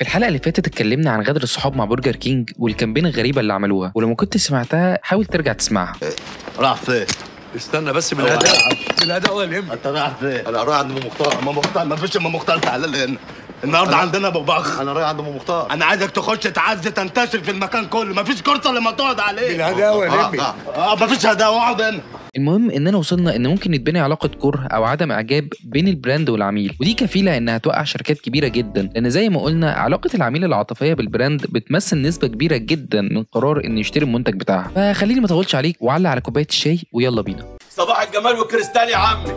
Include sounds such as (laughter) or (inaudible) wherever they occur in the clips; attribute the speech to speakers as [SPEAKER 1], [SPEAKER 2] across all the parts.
[SPEAKER 1] في الحلقة اللي فاتت اتكلمنا عن غدر الصحاب مع برجر كينج وال campaign الغريبة اللي عملوها. ولو ما كنت سمعتها حاول ترجع تسمعها.
[SPEAKER 2] راح فين؟
[SPEAKER 3] استنى بس بالهداء بالهداء ولا يهمك
[SPEAKER 2] أنت رايح فين؟ أنا رايح عند أم مختار. ام مختار ما فيش أم مختار تعالى لي هنا. النهارده عندنا أبو بخ أنا رايح عند أم مختار. أنا عايزك تخش تعز تنتشر في المكان كله. ما فيش كرسي اللي ما تقعد عليه.
[SPEAKER 3] بالهداء ولا
[SPEAKER 2] آه
[SPEAKER 3] يهمك
[SPEAKER 2] آه آه ما فيش هداوه اقعد هنا.
[SPEAKER 1] المهم اننا وصلنا إن ممكن يتبني علاقة كره أو عدم إعجاب بين ال brand والعميل. ودي كفيلة إنها توقع شركات كبيرة جدا لأن زي ما قلنا علاقة العميل العاطفية بال brand بتمثل نسبة كبيرة جدا من قرار انه يشتري المنتج بتاعها. فخليني ما أطولش عليك وعلق على كوباية الشاي ويلا بينا.
[SPEAKER 3] صباح الجمال والكريستال يا عمي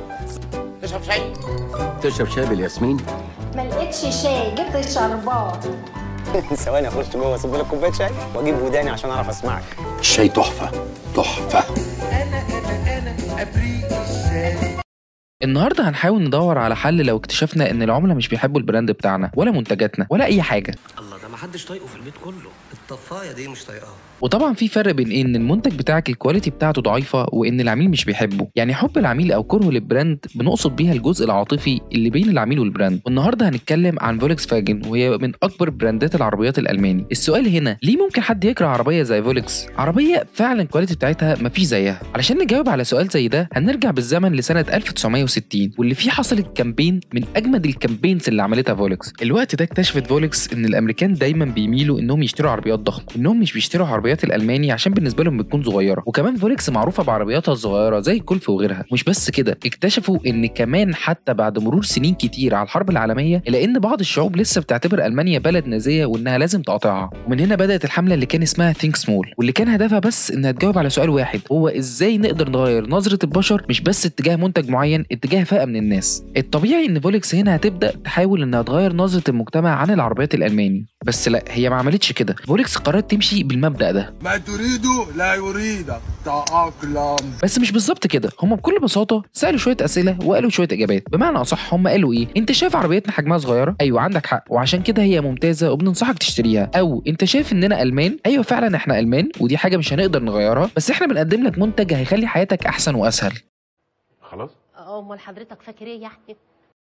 [SPEAKER 4] تشرب شاي؟ بالياسمين؟
[SPEAKER 5] ما لقيتش شاي جبت الشربات. (laughs)
[SPEAKER 6] ثواني أخش جوه اصب لك كوباية شاي؟ وأجيب وداني عشان أعرف أسمعك.
[SPEAKER 4] الشاي تحفة تحفة.
[SPEAKER 1] النهارده هنحاول ندور على حل لو اكتشفنا إن العملاء مش بيحبوا ال brand بتاعنا ولا منتجاتنا ولا أي حاجة.
[SPEAKER 7] الله ده ما حدش طايقه في البيت كله. الطفاية دي مش طايقاها.
[SPEAKER 1] وطبعا في فرق بين إن المنتج بتاعك ال quality بتاعته ضعيفة وإن العميل مش بيحبه. يعني حب العميل أو كرهه لل brand بنقصد بيها الجزء العاطفي اللي بين العميل وال brand والنهاردة هنتكلم عن فولكس فاجن وهي من أكبر براندات العربيات الألماني. السؤال هنا ليه ممكن حد يكره عربية زي فولكس عربية فعلا ال quality بتاعتها مفيش زيها. علشان نجاوب على سؤال زي ده هنرجع بالزمن لسنة 1960 واللي فيه حصلت campaign من أجمد ال campaigns اللي عملتها فولكس الوقت ده اكتشفت فولكس إن الأمريكان دايما بيميلوا إنهم يشتروا عربيات ضخمة. إنهم مش بيشتروا عربيات الألماني عشان بالنسبة لهم بتكون صغيرة. وكمان فولكس معروفة بعربياتها الصغيرة زي الجولف وغيرها. مش بس كده اكتشفوا إن كمان حتى بعد مرور سنين كتير على الحرب العالمية الا ان بعض الشعوب لسه بتعتبر ألمانيا بلد نازية وإنها لازم تقاطعها. ومن هنا بدأت الحملة اللي كان اسمها Think Small واللي كان هدفها بس إنها تجاوب على سؤال واحد هو إزاي نقدر نغير نظرة البشر مش بس اتجاه منتج معين اتجاه فئة من الناس؟ الطبيعي إن فولكس هنا هتبدأ تحاول إنها تغير نظرة المجتمع عن العربيات الألماني. بس لا هي ما عملتش كده. فولكس قررت تمشي بالمبدأ ده.
[SPEAKER 3] ما تريد لا يريدك تأقلم.
[SPEAKER 1] بس مش بالظبط كده. هم بكل بساطة سألوا شوية أسئلة وقالوا شوية إجابات. بمعنى أصح هم قالوا إيه؟ أنت شايف عربيتنا حجمها صغيرة؟ أيوه عندك حق. وعشان كده هي ممتازة وبننصحك تشتريها. أو أنت شايف إننا ألمان؟ أيوه فعلا إحنا ألمان ودي حاجة مش هنقدر نغيرها. بس إحنا بنقدم لك منتج هيخلي حياتك أحسن وأسهل.
[SPEAKER 5] أمال حضرتك فاكر إيه يعني؟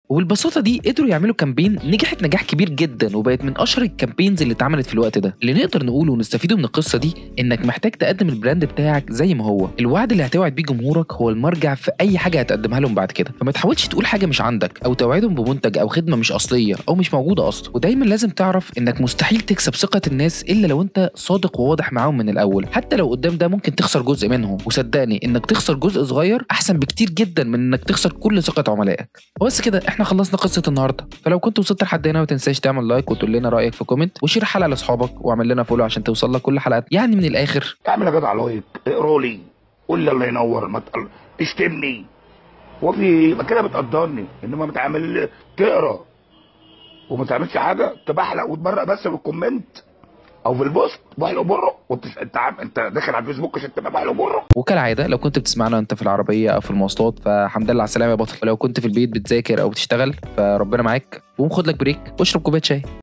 [SPEAKER 1] وبالبساطه دي قدروا يعملوا campaign نجحت نجاح كبير جدا وبقت من أشهر ال campaigns اللي اتعملت في الوقت ده. اللي نقدر نقوله ونستفيده من القصة دي إنك محتاج تقدم ال brand بتاعك زي ما هو. الوعد اللي هتوعد بيه جمهورك هو المرجع في أي حاجة هتقدمها لهم بعد كده. فما تحاولش تقول حاجة مش عندك أو توعدهم بمنتج أو خدمة مش أصلية أو مش موجودة أصلا. ودايما لازم تعرف إنك مستحيل تكسب ثقة الناس إلا لو أنت صادق وواضح معاهم من الأول. حتى لو قدام ده ممكن تخسر جزء منهم. وصدقني إنك تخسر جزء صغير أحسن بكتير جدا من إنك تخسر كل ثقة عملائك. كده إحنا خلصنا قصة النهارده. فلو كنت وصلت لحد هنا ما تنساش تعمل like وتقول لنا رأيك في comment و share الحلقة لأصحابك واعمل لنا follow عشان توصل لك كل حلقات. يعني من الآخر.
[SPEAKER 8] اعمل يا جدع like اقرأ لي. قول لي الله ينور ما. تشتمني وفي يبقى كده بتقدرني إنما بتعمل تقرأ. وما تعملش حاجة تبحلق وتبرق بس في ال comment أو في ال post بحلق بره وأنت أنت عارف أنت داخل على الفيسبوك عشان تبقى بحلق بره
[SPEAKER 1] وكالعادة لو كنت بتسمعنا وأنت في العربية أو في المواصلات فحمد لله على السلامة يا بطل. ولو كنت في البيت بتذاكر أو بتشتغل فربنا معاك. قوم خد لك break واشرب كوباية شاي.